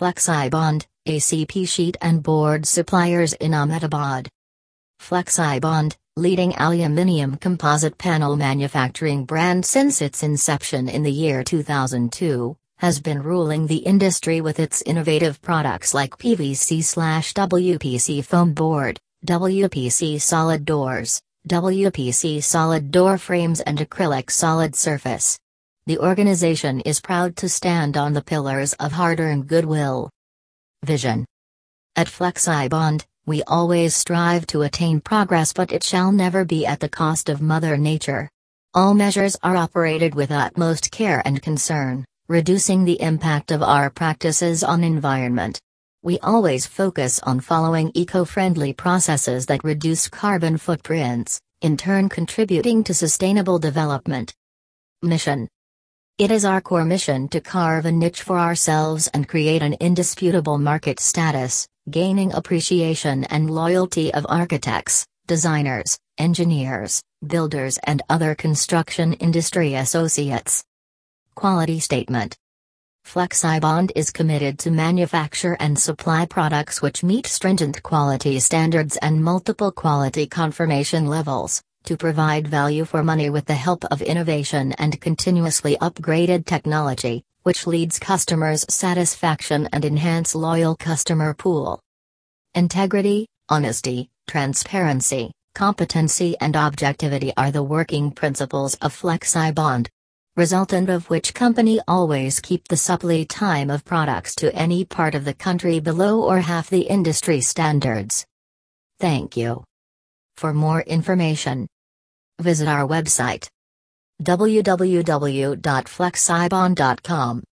Flexibond, ACP sheet and board suppliers in Ahmedabad. Flexibond, leading aluminium composite panel manufacturing brand since its inception in the year 2002, has been ruling the industry with its innovative products like PVC/WPC foam board, WPC solid doors, WPC solid door frames and acrylic solid surface. The organization is proud to stand on the pillars of hard-earned goodwill. Vision. At Flexibond, we always strive to attain progress but it shall never be at the cost of Mother Nature. All measures are operated with utmost care and concern, reducing the impact of our practices on environment. We always focus on following eco-friendly processes that reduce carbon footprints, in turn contributing to sustainable development. Mission It is our core mission to carve a niche for ourselves and create an indisputable market status, gaining appreciation and loyalty of architects, designers, engineers, builders and other construction industry associates. Quality Statement Flexibond is committed to manufacture and supply products which meet stringent quality standards and multiple quality confirmation levels, to provide value for money with the help of innovation and continuously upgraded technology, which leads customers' satisfaction and enhance loyal customer pool. Integrity, honesty, transparency, competency and objectivity are the working principles of Flexibond resultant of which company always keep the supply time of products to any part of the country below or half the industry standards. Thank you. For more information, visit our website www.flexibond.com.